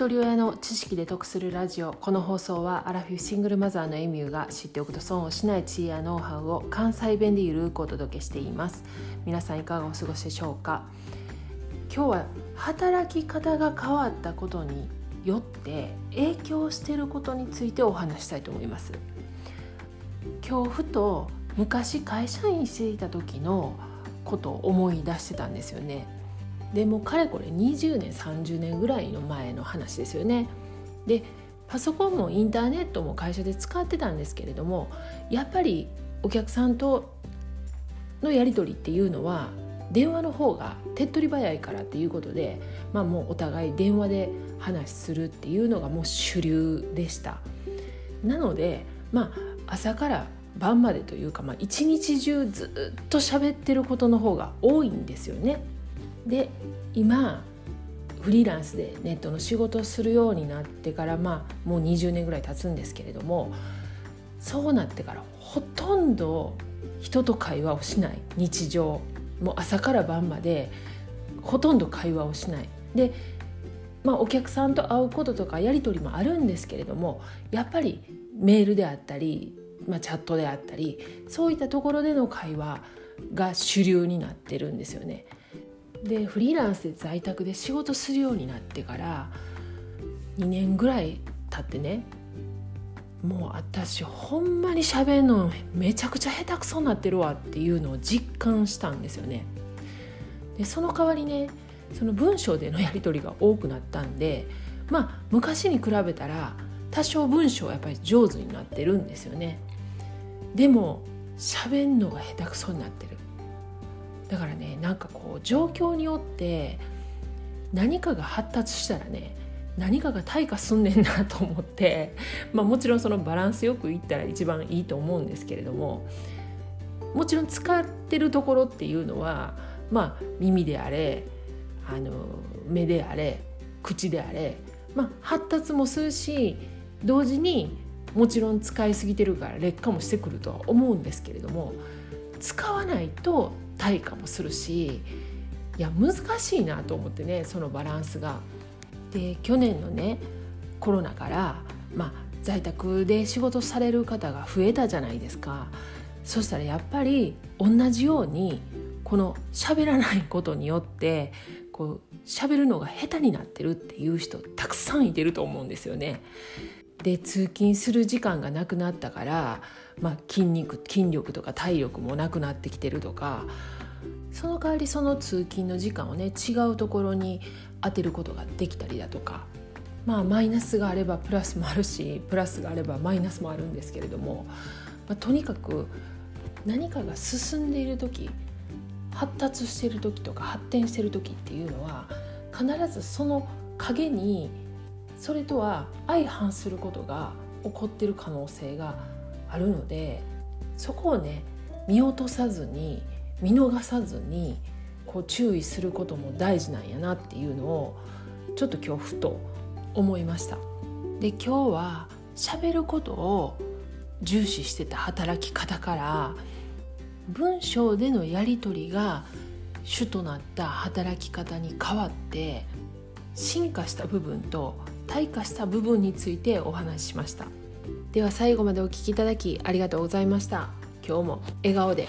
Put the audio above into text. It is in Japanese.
一人親の知識で得するラジオ。この放送はアラフィフシングルマザーのエミューが知っておくと損をしない知恵やノウハウを関西弁でゆるくお届けしています。皆さんいかがお過ごしでしょうか？今日は働き方が変わったことによって影響していることについてお話したいと思います。今日ふと昔会社員していた時のことを思い出してたんですよね。でもかれこれ20年30年ぐらいの前の話ですよね。でパソコンもインターネットも会社で使ってたんですけれどもやっぱりお客さんとのやり取りっていうのは電話の方が手っ取り早いからっていうことで、まあ、もうお互い電話で話するっていうのがもう主流でした。なので、まあ、朝から晩までというか、まあ、一日中ずっと喋ってることの方が多いんですよね。で今フリーランスでネットの仕事をするようになってからまあもう20年ぐらい経つんですけれどもそうなってからほとんど人と会話をしない。日常。もう朝から晩までほとんど会話をしない。で、まあ、お客さんと会うこととかやり取りもあるんですけれどもやっぱりメールであったり、まあ、チャットであったりそういったところでの会話が主流になってるんですよね。でフリーランスで在宅で仕事するようになってから2年ぐらい経ってねもう私ほんまに喋るのめちゃくちゃ下手くそになってるわっていうのを実感したんですよね。でその代わりねその文章でのやり取りが多くなったんでまあ昔に比べたら多少文章はやっぱり上手になってるんですよね。でも喋んのが下手くそになってる。だからねなんかこう状況によって何かが発達したらね何かが退化すんねんなと思って、まあ、もちろんそのバランスよくいったら一番いいと思うんですけれどももちろん使ってるところっていうのは、まあ、耳であれあの目であれ口であれ、まあ、発達もするし同時にもちろん使いすぎてるから劣化もしてくるとは思うんですけれども使わないと退化もするしいや難しいなと思ってねそのバランスが。で去年のねコロナから、まあ、在宅で仕事される方が増えたじゃないですか。そしたらやっぱり同じようにこの喋らないことによってこう喋るのが下手になってるっていう人たくさんいてると思うんですよね。で通勤する時間がなくなったから、まあ、筋肉筋力とか体力もなくなってきてるとかその代わりその通勤の時間をね違うところに当てることができたりだとかまあマイナスがあればプラスもあるしプラスがあればマイナスもあるんですけれども、まあ、とにかく何かが進んでいる時発達してる時とか発展してる時っていうのは必ずその陰にそれとは相反することが起こってる可能性があるのでそこをね見落とさずに見逃さずにこう注意することも大事なんやなっていうのをちょっと今日ふと思いました。で今日は喋ることを重視してた働き方から文章でのやり取りが主となった働き方に変わって進化した部分と退化した部分についてお話ししました。では最後までお聴きいただきありがとうございました。今日も笑顔で。